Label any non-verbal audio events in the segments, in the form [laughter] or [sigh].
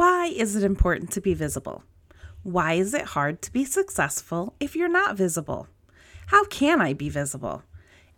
Why is it important to be visible? Why is it hard to be successful if you're not visible? How can I be visible?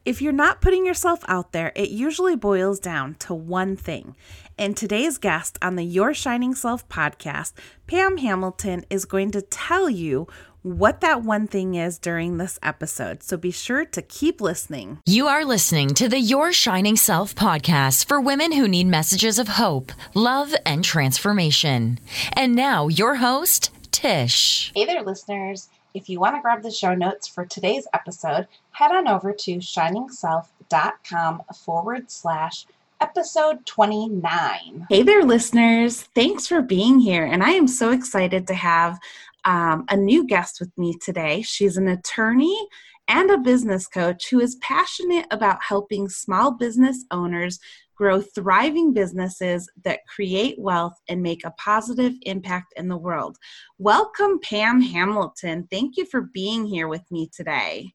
If you're not putting yourself out there, it usually boils down to one thing. And today's guest on the Your Shining Self podcast, Pam Hamilton, is going to tell you what that one thing is during this episode. So be sure to keep listening. You are listening to the Your Shining Self podcast for women who need messages of hope, love, and transformation. And now, your host, Tish. Hey there, listeners. If you want to grab the show notes for today's episode, head on over to shiningself.com forward slash episode 29. Hey there, listeners. Thanks for being here. And I am so excited to have um, a new guest with me today. She's an attorney and a business coach who is passionate about helping small business owners grow thriving businesses that create wealth and make a positive impact in the world. Welcome, Pam Hamilton. Thank you for being here with me today.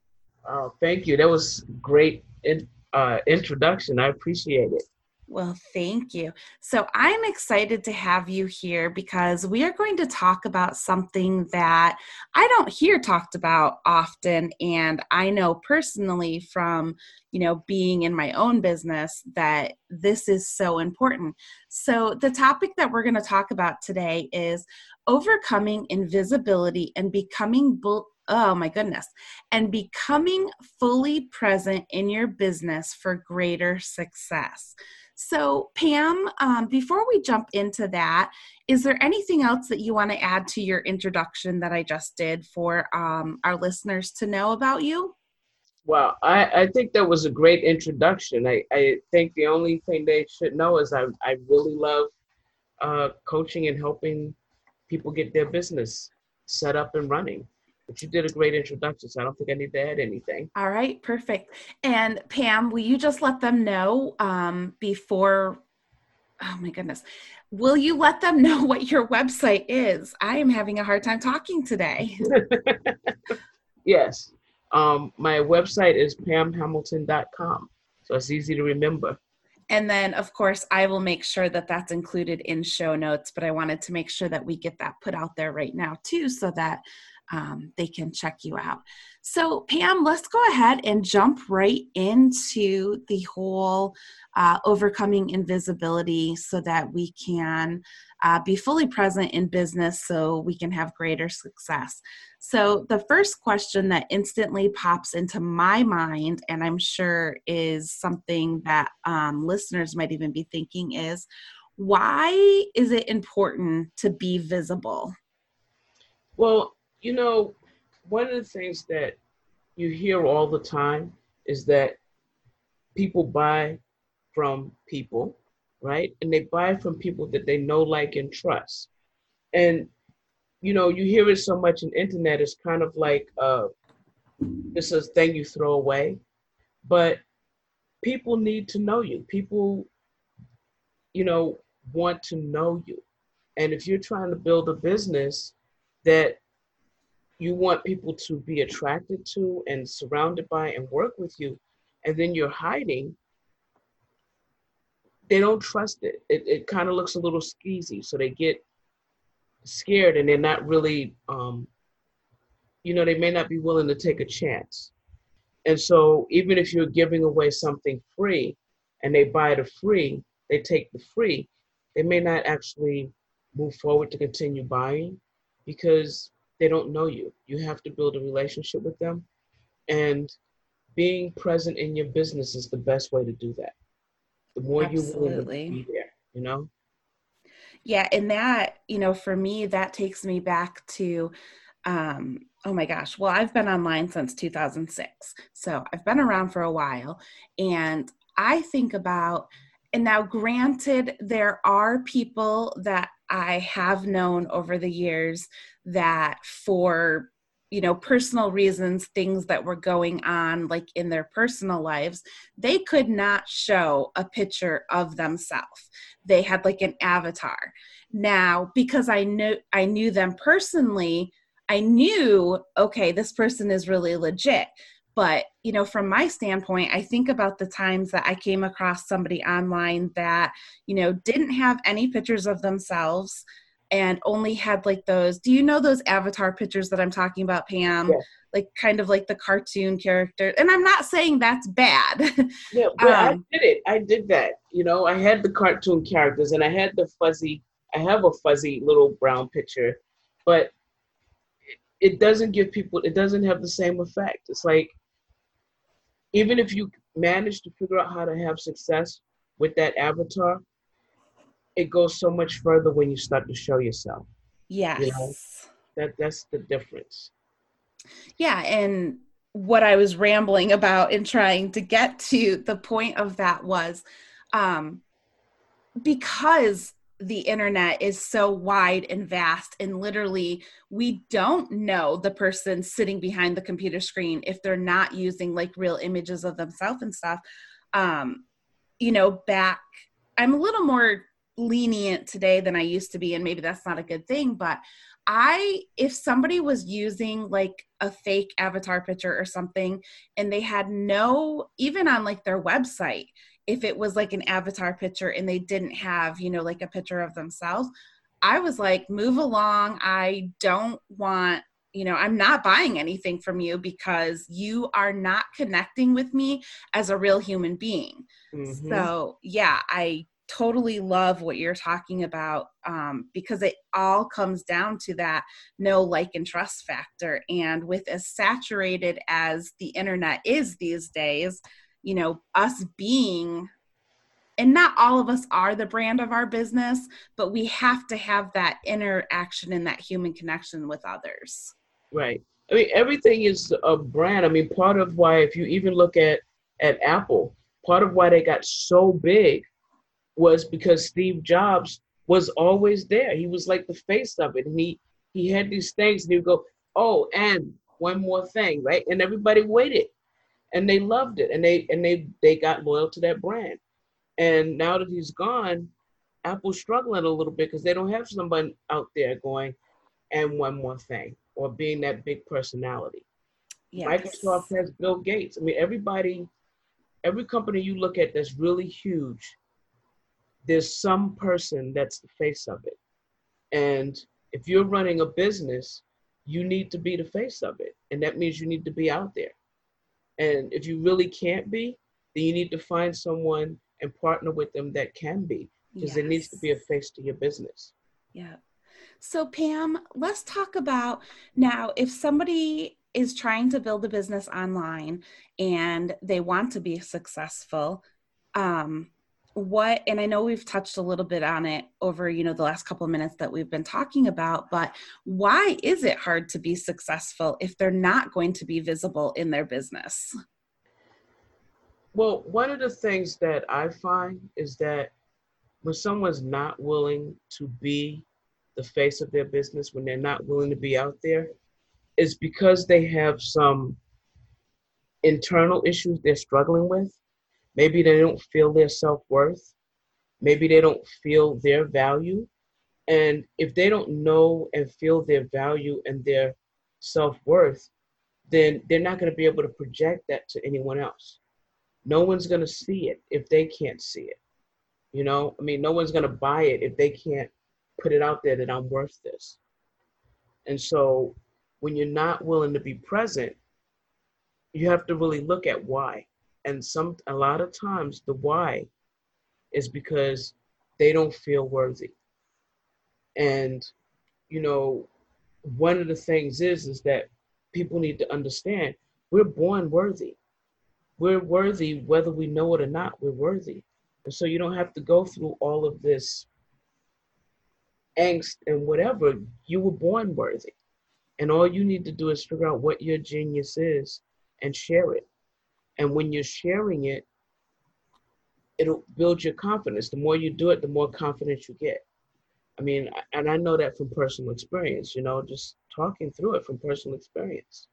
Oh, thank you. That was great in, uh, introduction. I appreciate it. Well, thank you. So, I'm excited to have you here because we are going to talk about something that I don't hear talked about often. And I know personally from, you know, being in my own business that this is so important. So, the topic that we're going to talk about today is overcoming invisibility and becoming oh my goodness, and becoming fully present in your business for greater success. So, Pam, um, before we jump into that, is there anything else that you want to add to your introduction that I just did for um, our listeners to know about you? Well, I, I think that was a great introduction. I, I think the only thing they should know is I, I really love uh, coaching and helping people get their business set up and running. But you did a great introduction, so I don't think I need to add anything. All right, perfect. And Pam, will you just let them know um, before? Oh my goodness. Will you let them [laughs] know what your website is? I am having a hard time talking today. [laughs] yes. Um, my website is pamhamilton.com. So it's easy to remember. And then, of course, I will make sure that that's included in show notes, but I wanted to make sure that we get that put out there right now, too, so that um, they can check you out. So, Pam, let's go ahead and jump right into the whole uh, overcoming invisibility so that we can uh, be fully present in business so we can have greater success. So, the first question that instantly pops into my mind, and I'm sure is something that um, listeners might even be thinking, is why is it important to be visible? Well, you know, one of the things that you hear all the time is that people buy from people, right? And they buy from people that they know, like, and trust. And you know, you hear it so much in internet. It's kind of like uh, it's a thing you throw away, but people need to know you. People, you know, want to know you. And if you're trying to build a business that you want people to be attracted to and surrounded by and work with you, and then you're hiding, they don't trust it. It, it kind of looks a little skeezy. So they get scared and they're not really, um, you know, they may not be willing to take a chance. And so even if you're giving away something free and they buy the free, they take the free, they may not actually move forward to continue buying because they don't know you. You have to build a relationship with them. And being present in your business is the best way to do that. The more Absolutely. you be there, you know? Yeah, and that, you know, for me, that takes me back to um, oh my gosh, well, I've been online since 2006. So I've been around for a while. And I think about, and now granted, there are people that I have known over the years that for you know personal reasons things that were going on like in their personal lives they could not show a picture of themselves they had like an avatar. Now because i knew i knew them personally i knew okay this person is really legit but you know from my standpoint i think about the times that i came across somebody online that you know didn't have any pictures of themselves and only had like those do you know those avatar pictures that i'm talking about pam Yeah. like kind of like the cartoon character and i'm not saying that's bad [laughs] Yeah, but I Um, did it. I did that. You know, I had the cartoon characters and I had the fuzzy. I have a fuzzy little brown picture, but it doesn't give people. It doesn't have the same effect. It's like even if you manage to figure out how to have success with that avatar, it goes so much further when you start to show yourself. yes That that's the difference. Yeah, and what I was rambling about and trying to get to the point of that was um, because the internet is so wide and vast, and literally, we don't know the person sitting behind the computer screen if they're not using like real images of themselves and stuff. Um, you know, back, I'm a little more lenient today than I used to be, and maybe that's not a good thing, but I, if somebody was using like a fake avatar picture or something, and they had no, even on like their website, if it was like an avatar picture and they didn't have, you know, like a picture of themselves, I was like, move along. I don't want, you know, I'm not buying anything from you because you are not connecting with me as a real human being. Mhm. So, yeah, I totally love what you're talking about um, because it all comes down to that no like and trust factor. And with as saturated as the internet is these days, you know, us being, and not all of us are the brand of our business, but we have to have that interaction and that human connection with others. Right. I mean, everything is a brand. I mean, part of why, if you even look at at Apple, part of why they got so big was because Steve Jobs was always there. He was like the face of it, and he he had these things, and he'd go, "Oh, and one more thing, right?" And everybody waited, and they loved it, and they and they they got loyal to that brand. And now that he's gone, Apple's struggling a little bit because they don't have someone out there going, and one more thing, or being that big personality. Yes. Microsoft has Bill Gates. I mean, everybody, every company you look at that's really huge, there's some person that's the face of it. And if you're running a business, you need to be the face of it. And that means you need to be out there. And if you really can't be, then you need to find someone and partner with them that can be, because there needs to be a face to your business. Yeah. So, Pam, let's talk about now if somebody is trying to build a business online and they want to be successful, um, what, and I know we've touched a little bit on it over, you know, the last couple of minutes that we've been talking about, but why is it hard to be successful if they're not going to be visible in their business? Well, one of the things that I find is that when someone's not willing to be the face of their business, when they're not willing to be out there, is because they have some internal issues they're struggling with. Maybe they don't feel their self worth. Maybe they don't feel their value. And if they don't know and feel their value and their self worth, then they're not going to be able to project that to anyone else no one's going to see it if they can't see it you know i mean no one's going to buy it if they can't put it out there that i'm worth this and so when you're not willing to be present you have to really look at why and some a lot of times the why is because they don't feel worthy. And you know one of the things is is that people need to understand we're born worthy. We're worthy whether we know it or not we're worthy. And so you don't have to go through all of this angst and whatever. You were born worthy. And all you need to do is figure out what your genius is and share it and when you're sharing it it'll build your confidence the more you do it the more confidence you get i mean and i know that from personal experience you know just talking through it from personal experience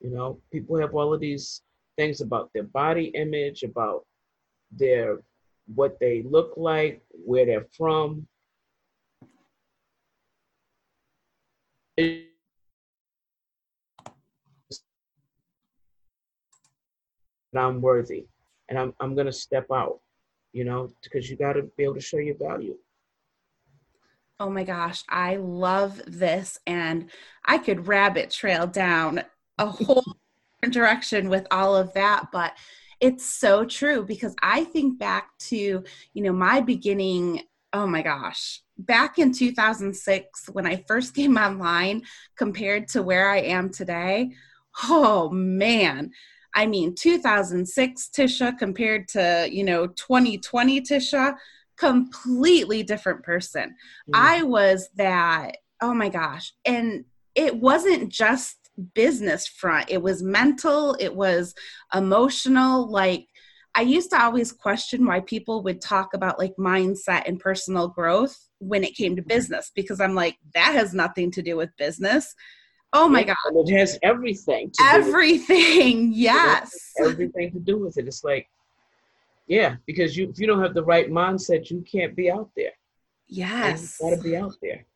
you know people have all of these things about their body image, about their what they look like, where they're from. It- and I'm worthy, and I'm I'm gonna step out, you know, because you got to be able to show your value. oh my gosh, I love this. And I could rabbit trail down a [laughs] whole direction with all of that. But it's so true because I think back to, you know, my beginning, oh my gosh, back in 2006 when I first [laughs] came online compared to where I am today. Oh man. I mean, 2006 Tisha compared to, you know, 2020 Tisha, completely different person. Mm. I was that, oh my gosh. And it wasn't just business front, it was mental, it was emotional. Like, I used to always question why people would talk about like mindset and personal growth when it came to business because I'm like, that has nothing to do with business. Oh my God. it has everything. everything. [laughs] Yes. Everything to do with it. It's like, yeah, because you if you don't have the right mindset, you can't be out there. Yes. You gotta be out there.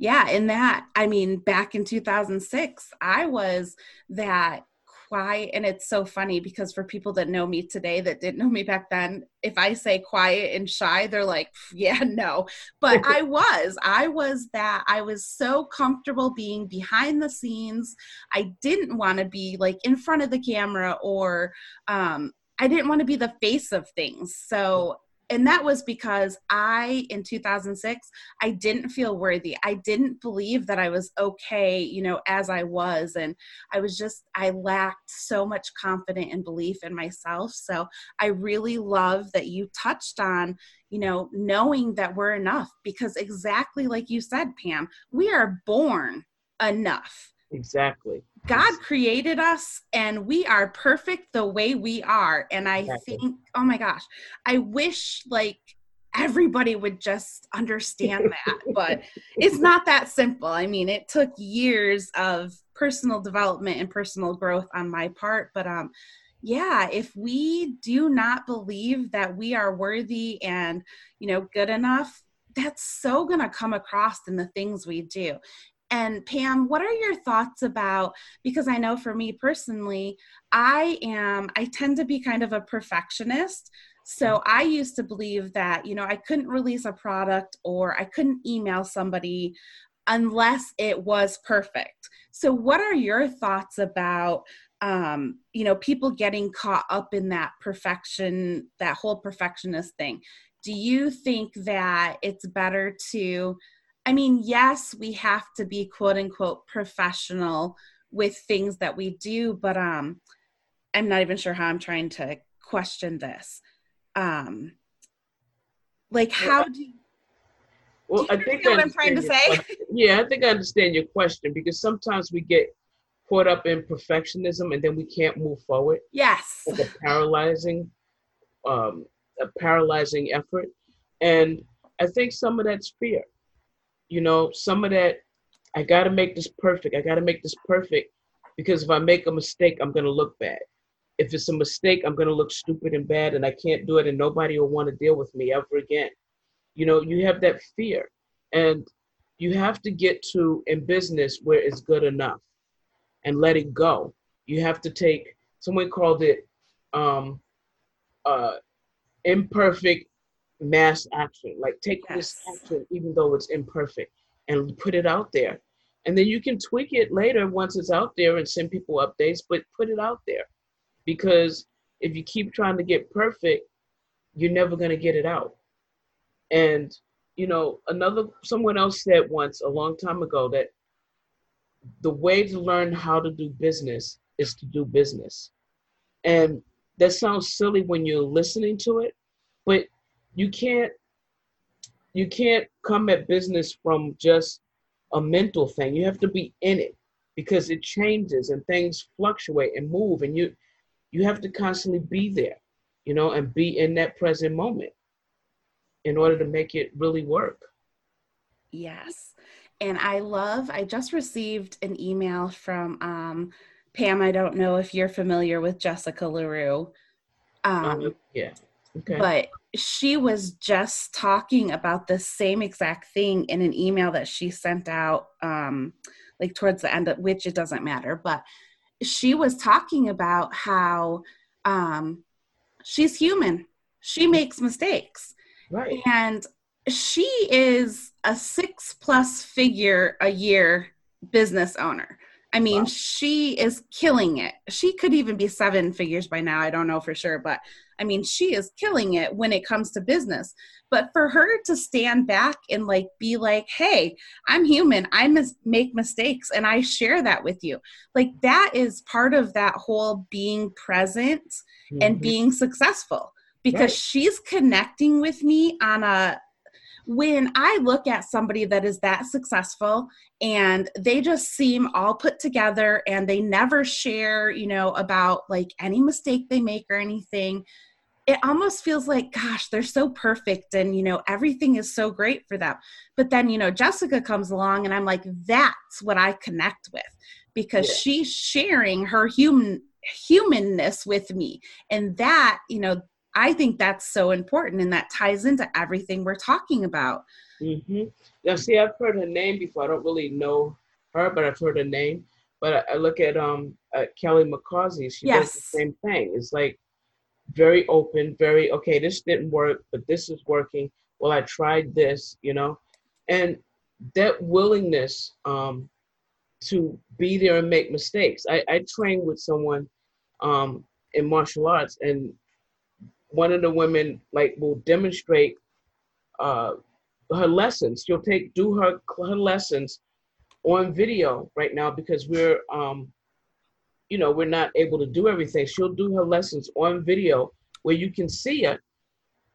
Yeah, in that, I mean, back in 2006, I was that quiet and it's so funny because for people that know me today that didn't know me back then if i say quiet and shy they're like yeah [laughs] no but i was i was that i was so comfortable being behind the scenes i didn't want to be like in front of the camera or um I didn't want to be the face of things. So, and that was because I, in 2006, I didn't feel worthy. I didn't believe that I was okay, you know, as I was. And I was just, I lacked so much confidence and belief in myself. So I really love that you touched on, you know, knowing that we're enough because exactly like you said, Pam, we are born enough. Exactly. God created us and we are perfect the way we are. And I exactly. think, oh my gosh, I wish like everybody would just understand [laughs] that. but it's not that simple. I mean, it took years of personal development and personal growth on my part. But um yeah, if we do not believe that we are worthy and, you know, good enough, that's so going to come across in the things we do. And Pam, what are your thoughts about? Because I know for me personally, I am, I tend to be kind of a perfectionist. So I used to believe that, you know, I couldn't release a product or I couldn't email somebody unless it was perfect. So, what are your thoughts about, um, you know, people getting caught up in that perfection, that whole perfectionist thing? Do you think that it's better to, I mean, yes, we have to be quote unquote professional with things that we do, but um, I'm not even sure how I'm trying to question this. Um, like, how do you, well, do I think I what I'm trying to say. Yeah, I think I understand your question because sometimes we get caught up in perfectionism and then we can't move forward. Yes. Like a paralyzing, um, a paralyzing effort, and I think some of that's fear you know, some of that, I got to make this perfect. I got to make this perfect because if I make a mistake, I'm going to look bad. If it's a mistake, I'm going to look stupid and bad and I can't do it and nobody will want to deal with me ever again. You know, you have that fear. And you have to get to in business where it's good enough and let it go. You have to take, someone called it um, uh, imperfect mass action. Like take yes. this action, even though it's imperfect, and put it out there. And then you can tweak it later once it's out there and send people updates, but put it out there. Because if you keep trying to get perfect, you're never going to get it out. And, you know, another, someone else said once a long time ago that the way to learn how to do business is to do business. And that sounds silly when you're listening to it, but you can't you can't come at business from just a mental thing. You have to be in it because it changes and things fluctuate and move and you you have to constantly be there, you know, and be in that present moment in order to make it really work. Yes. And I love I just received an email from um Pam, I don't know if you're familiar with Jessica LaRue. Um, uh, yeah. Okay. But she was just talking about the same exact thing in an email that she sent out um like towards the end of which it doesn't matter but she was talking about how um she's human. She makes mistakes. Right. And she is a six plus figure a year business owner. I mean, wow. she is killing it. She could even be seven figures by now. I don't know for sure, but I mean, she is killing it when it comes to business. But for her to stand back and like be like, hey, I'm human, I mis- make mistakes, and I share that with you, like that is part of that whole being present mm-hmm. and being successful because right. she's connecting with me on a when I look at somebody that is that successful and they just seem all put together and they never share, you know, about like any mistake they make or anything, it almost feels like, gosh, they're so perfect and, you know, everything is so great for them. But then, you know, Jessica comes along and I'm like, that's what I connect with because yeah. she's sharing her human humanness with me and that you know I think that's so important and that ties into everything we're talking about. Mm-hmm. Now, see, I've heard her name before. I don't really know her, but I've heard her name. But I, I look at um at Kelly McCarthy. She yes. does the same thing. It's like very open, very okay. This didn't work, but this is working. Well, I tried this, you know, and that willingness um, to be there and make mistakes. I, I train with someone um, in martial arts, and one of the women like will demonstrate uh, her lessons. She'll take do her her lessons on video right now because we're um, you know we're not able to do everything. She'll do her lessons on video where you can see it,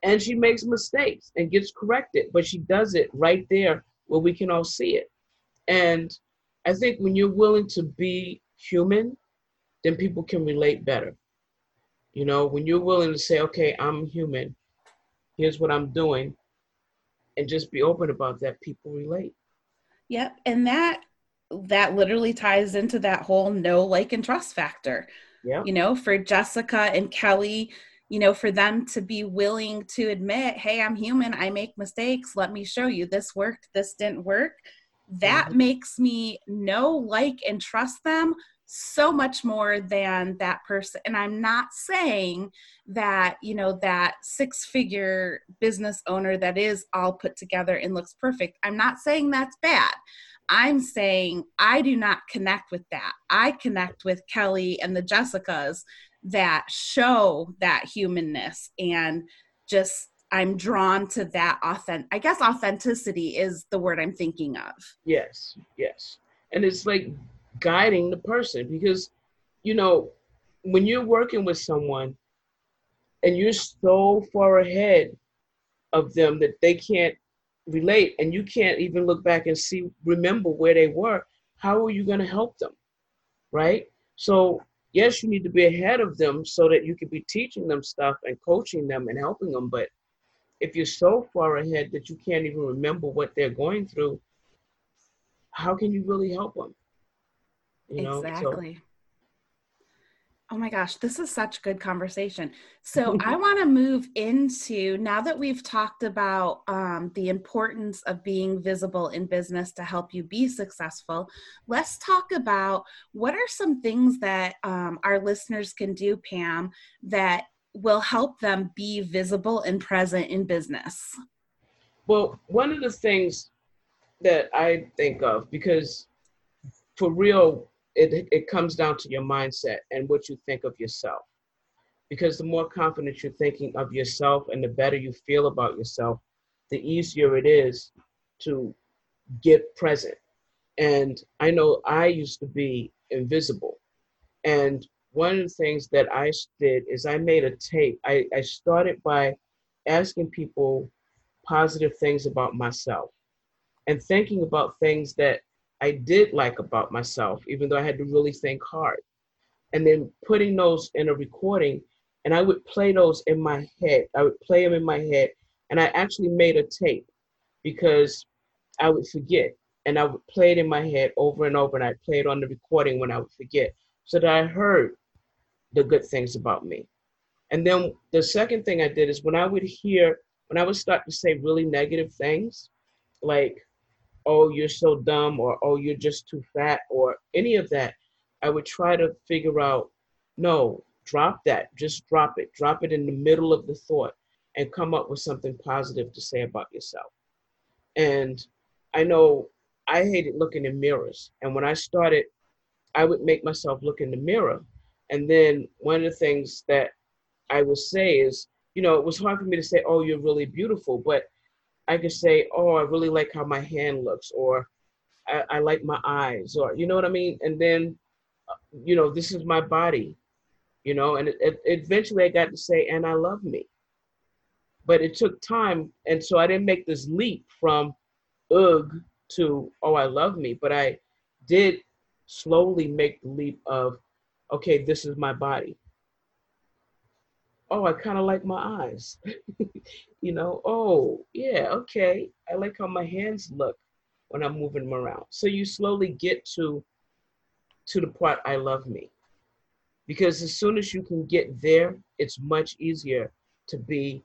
and she makes mistakes and gets corrected, but she does it right there where we can all see it. And I think when you're willing to be human, then people can relate better. You know, when you're willing to say, okay, I'm human, here's what I'm doing, and just be open about that, people relate. Yep. And that that literally ties into that whole know, like, and trust factor. Yeah. You know, for Jessica and Kelly, you know, for them to be willing to admit, hey, I'm human, I make mistakes, let me show you this worked, this didn't work. That mm-hmm. makes me know, like, and trust them so much more than that person and i'm not saying that you know that six figure business owner that is all put together and looks perfect i'm not saying that's bad. I'm saying i do not connect with that. I connect with kelly and the jessicas that show that humanness and just i'm drawn to that authentic i guess authenticity is the word i'm thinking of. Yes yes. And it's like guiding the person. Because you know when you're working with someone and you're so far ahead of them that they can't relate and you can't even look back and see remember where they were how are you going to help them right? So yes you need to be ahead of them so that you can be teaching them stuff and coaching them and helping them. But if you're so far ahead that you can't even remember what they're going through how can you really help them you know? Exactly. So, Oh my gosh, this is such good conversation. So, I [laughs] want to move into now that we've talked about um, the importance of being visible in business to help you be successful. Let's talk about what are some things that um, our listeners can do, Pam, that will help them be visible and present in business. Well, one of the things that I think of, because for real, it, it comes down to your mindset and what you think of yourself. Because the more confident you're thinking of yourself and the better you feel about yourself, the easier it is to get present. And I know I used to be invisible. And one of the things that I did is I made a tape. I, I started by asking people positive things about myself and thinking about things that I did like about myself, even though I had to really think hard. And then putting those in a recording, and I would play those in my head. I would play them in my head, and I actually made a tape because I would forget, and I would play it in my head over and over, and I'd play it on the recording when I would forget, so that I heard the good things about me. And then the second thing I did is when I would hear, when I would start to say really negative things, like oh, you're so dumb, or oh, you're just too fat, or any of that, I would try to figure out, no, drop that, just drop it, drop it in the middle of the thought and come up with something positive to say about yourself. And I know I hated looking in mirrors. And when I started, I would make myself look in the mirror. And then one of the things that I would say is, you know, it was hard for me to say, oh, you're really beautiful. But I could say, oh, I really like how my hand looks, or I, I like my eyes, or you know what I mean? And then, uh, you know, this is my body, you know, and it, it, eventually I got to say, and I love me. But it took time. And so I didn't make this leap from ugh to, oh, I love me. But I did slowly make the leap of, okay, this is my body oh, I kind of like my eyes. [laughs] you know, oh, yeah, okay. I like how my hands look when I'm moving them around. So you slowly get to to the part I love me. Because as soon as you can get there, it's much easier to be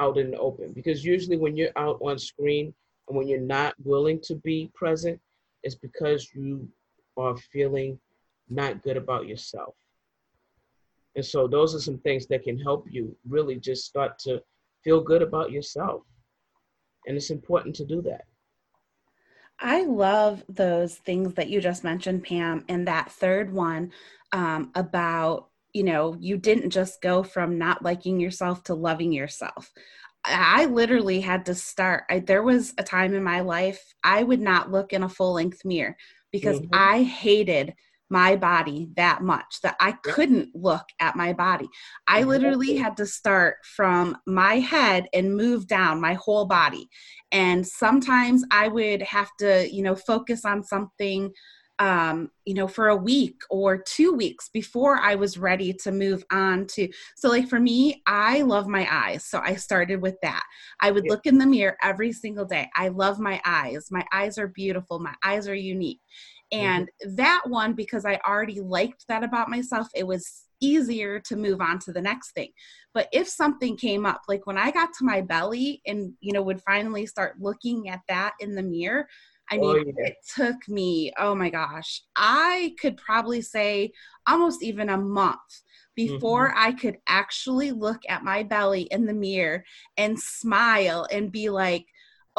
out in the open. Because usually when you're out on screen and when you're not willing to be present, it's because you are feeling not good about yourself. And so those are some things that can help you really just start to feel good about yourself. And it's important to do that. I love those things that you just mentioned, Pam, and that third one um, about, you know, you didn't just go from not liking yourself to loving yourself. I literally had to start. I, there was a time in my life I would not look in a full length mirror because mm-hmm. I hated my body that much that I couldn't look at my body. I literally had to start from my head and move down my whole body. And sometimes I would have to, you know, focus on something um, you know, for a week or two weeks before I was ready to move on to. So, like for me, I love my eyes. So, I started with that. I would look in the mirror every single day. I love my eyes. My eyes are beautiful. My eyes are unique. Mm-hmm. And mm-hmm. that one, because I already liked that about myself, it was easier to move on to the next thing. But if something came up, like when I got to my belly and, you know, would finally start looking at that in the mirror, I oh, mean, oh, yeah. it took me, oh my gosh, I could probably say almost even a month before mm-hmm. I could actually look at my belly in the mirror and smile and be like,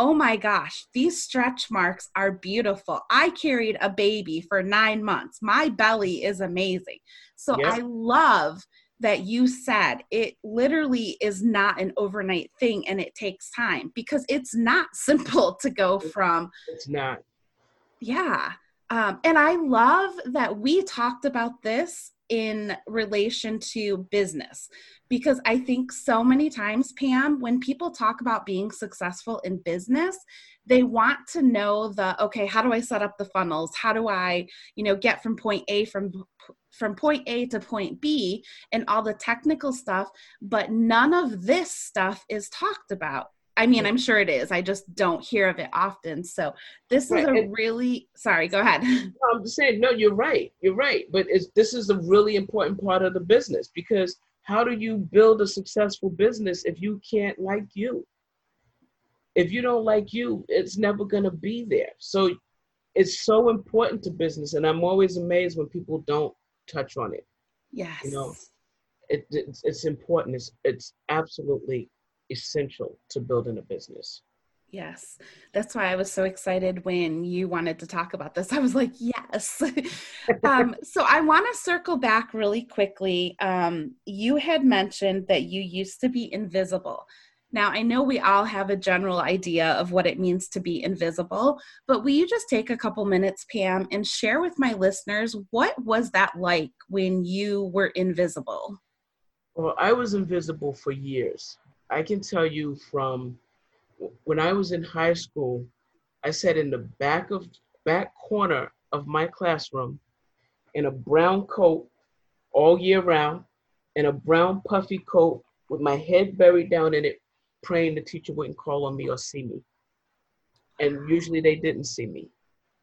oh my gosh, these stretch marks are beautiful. I carried a baby for nine months. My belly is amazing. So I love that you said it literally is not an overnight thing and it takes time because it's not [laughs] simple to go from. It's not. Yeah. Um, and I love that we talked about this in relation to business because I think so many times, Pam, when people talk about being successful in business, they want to know the okay, how do I set up the funnels? How do I, you know, get from point A from from point A to point B and all the technical stuff, but none of this stuff is talked about. I mean, I'm sure it is. I just don't hear of it often. So this right. is a and, really sorry. Go ahead. [laughs] I'm just saying no. You're right. You're right. But this is a really important part of the business because how do you build a successful business if you can't like you? If you don't like you, it's never going to be there. So it's so important to business. And I'm always amazed when people don't touch on it. Yes. You know, it, it's, it's important. It's, it's absolutely essential to building a business. Yes, that's why I was so excited when you wanted to talk about this. [laughs] I was like, yes. [laughs] um, so I want to circle back really quickly. Um, you had mentioned that you used to be invisible. Now, I know we all have a general idea of what it means to be invisible, but will you just take a couple minutes, Pam, and share with my listeners what was that like when you were invisible? Well, I was invisible for years. I can tell you from when I was in high school, I sat in the back of back corner of my classroom in a brown coat all year round, in a brown puffy coat with my head buried down in it, praying the teacher wouldn't call on me or see me. And usually they didn't see me.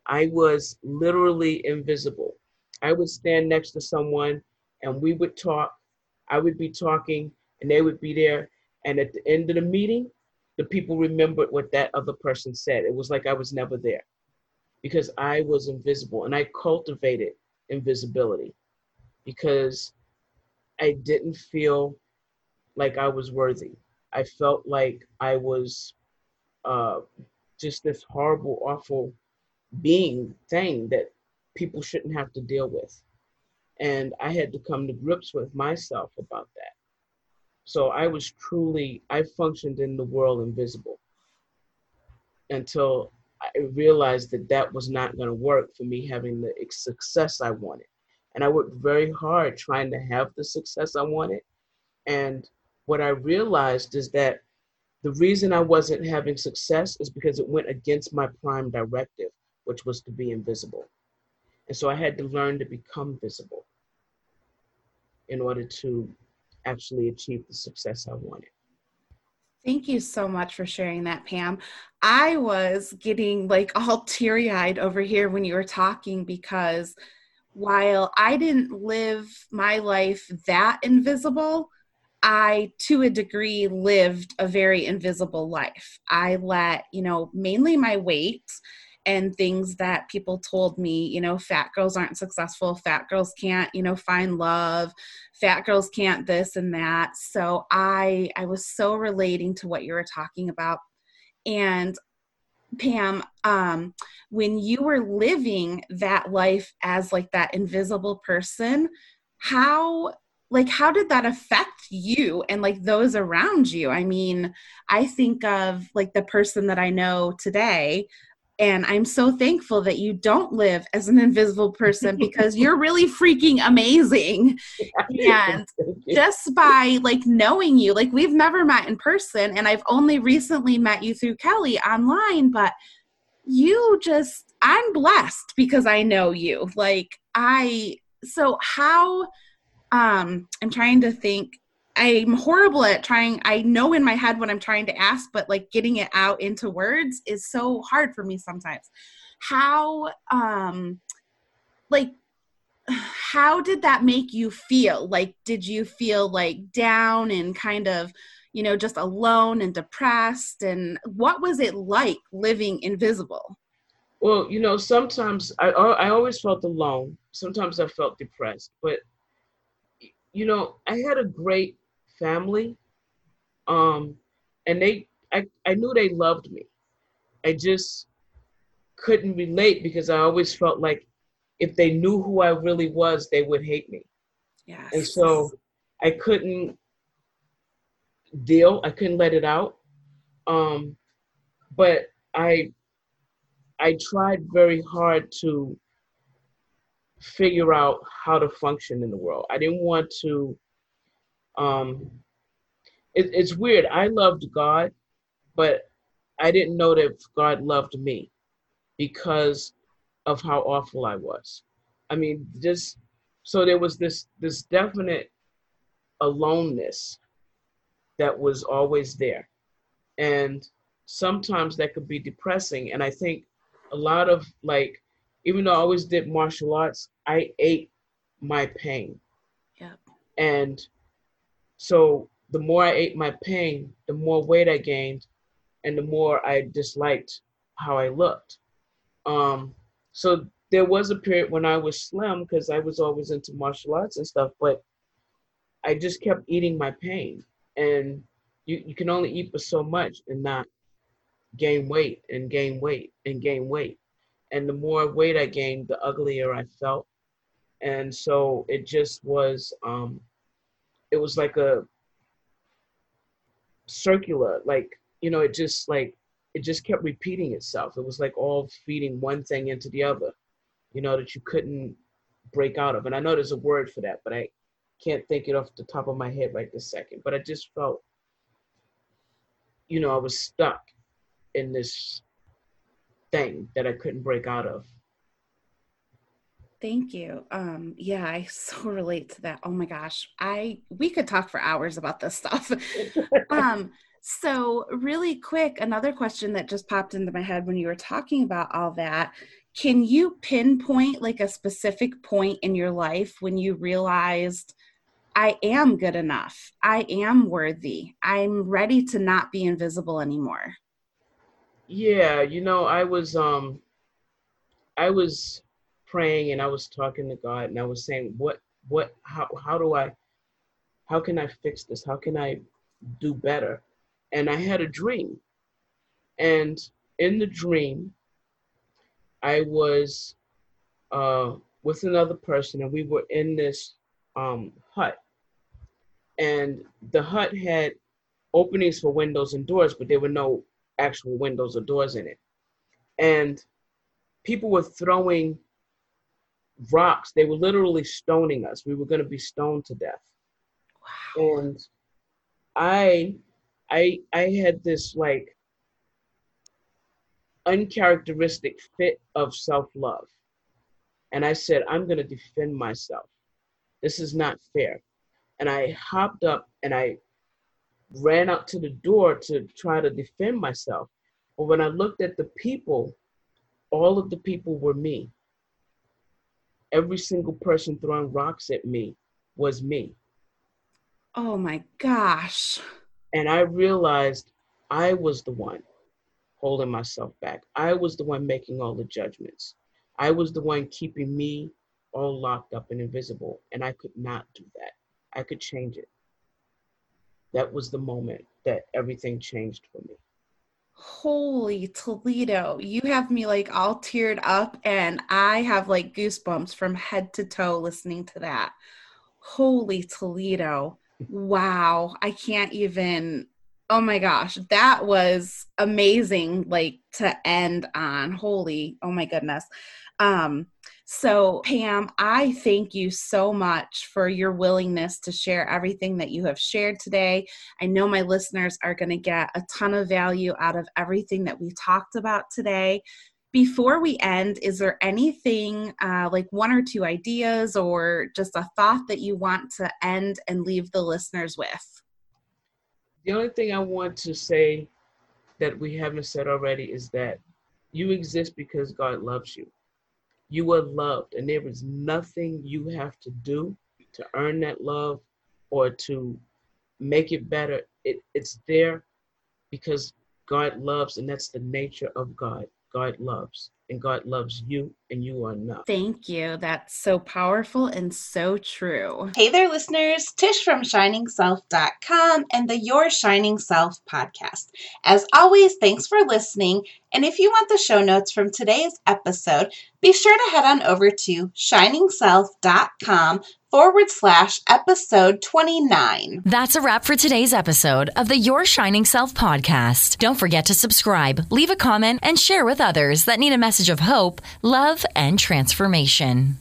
I was literally invisible. I would stand next to someone and we would talk. I would be talking and they would be there. And at the end of the meeting, the people remembered what that other person said. It was like I was never there because I was invisible and I cultivated invisibility because I didn't feel like I was worthy. I felt like I was uh, just this horrible, awful being thing that people shouldn't have to deal with. And I had to come to grips with myself about that. So I was truly, I functioned in the world invisible until I realized that that was not going to work for me having the success I wanted. And I worked very hard trying to have the success I wanted. And what I realized is that the reason I wasn't having success is because it went against my prime directive, which was to be invisible. And so I had to learn to become visible in order to actually achieve the success I wanted. Thank you so much for sharing that, Pam. I was getting like all [laughs] teary eyed over here when you were talking because while I didn't live my life that invisible, I, to a degree, lived a very invisible life. I let, you know, mainly my weight and things that people told me, you know, fat girls aren't successful, fat girls can't, you know, find love, fat girls can't this and that. So I I was so relating to what you were talking about. And Pam, um, when you were living that life as like that invisible person, how like how did that affect you and like those around you i mean i think of like the person that i know today and I'm so thankful that you don't live as an invisible person because you're really freaking amazing. [laughs] And just by like knowing you, like we've never met in person, and I've only recently met you through Kelly online, but you just, I'm blessed because I know you. Like, I, so how, um, I'm trying to think I'm horrible at trying. I know in my head what I'm trying to ask, but like getting it out into words is so hard for me sometimes. How, um, like, how did that make you feel? Like, did you feel like down and kind of, you know, just alone and depressed? And what was it like living invisible? Well, you know, sometimes I I always felt alone. Sometimes I felt depressed, but you know, I had a great family. Um, and they, I, I knew they loved me. I just couldn't relate because I always felt like if they knew who I really was, they would hate me. Yes. And so I couldn't deal. I couldn't let it out. Um, but I, I tried very hard to figure out how to function in the world. I didn't want to um, it, it's weird. I loved God, but I didn't know that God loved me because of how awful I was. I mean, just so there was this this definite aloneness that was always there, and sometimes that could be depressing. And I think a lot of like, even though I always did martial arts, I ate my pain. Yeah. And so the more I ate my pain, the more weight I gained, and the more I disliked how I looked. Um, so there was a period when I was slim because I was always into martial arts and stuff, but I just kept eating my pain. And you, you can only eat for so much and not gain weight and gain weight and gain weight. And the more weight I gained, the uglier I felt. And so it just was um, it was like a circular like you know it just like it just kept repeating itself. It was like all feeding one thing into the other you know that you couldn't break out of. And i know there's a word for that but i can't think it off the top of my head right this second. But i just felt you know i was stuck in this thing that i couldn't break out of Thank you. Um, yeah, I [laughs] so relate to that. Oh my gosh. I we could talk for hours about this stuff. [laughs] um, so really quick, another question that just popped into my head when you were talking about all that. Can you pinpoint like a specific point in your life when you realized I am good enough. I am worthy. I'm ready to not be invisible anymore. Yeah, you know, I was um I was praying and I was talking to God and I was saying, what, what, how, how do I, how can I fix this? How can I do better? And I had a dream. And in the dream, I was uh, with another person, and we were in this um, hut. And the hut had openings for windows and doors, but there were no actual windows or doors in it. And people were throwing rocks. They were literally stoning us. We were going to be stoned to death. Wow. And I, I, I had this like uncharacteristic fit of self-love, and I said, I'm going to defend myself. This is not fair. And I hopped up and I ran out to the door to try to defend myself. But when I looked at the people, all of the people were me. Every single person throwing rocks at me was me. Oh my gosh. And I realized I was the one holding myself back. I was the one making all the judgments. I was the one keeping me all locked up and invisible. And I could not do that. I could change it. That was the moment that everything changed for me. Holy Toledo, you have me like all teared up, and I have like goosebumps from head to toe listening to that. Holy Toledo. Wow. I can't even. Oh my gosh, that was amazing, like to end on. Holy, oh my goodness. Um, so, Pam, I thank you so much for your willingness to share everything that you have shared today. I know my listeners are going to get a ton of value out of everything that we talked about today. Before we end, is there anything uh, like one or two ideas or just a thought that you want to end and leave the listeners with? The only thing I want to say that we haven't said already is that you exist because God loves you. You are loved, and there is nothing you have to do to earn that love or to make it better. It, it's there because God loves, and that's the nature of God. God loves and God loves you and you are enough. Thank you. That's so powerful and so true. Hey there, listeners. Tish from ShiningSelf.com and the Your Shining Self podcast. As always, thanks for listening. And if you want the show notes from today's episode, be sure to head on over to ShiningSelf.com forward slash episode 29. That's a wrap for today's episode of the Your Shining Self podcast. Don't forget to subscribe, leave a comment, and share with others that need a message of hope, love, and transformation.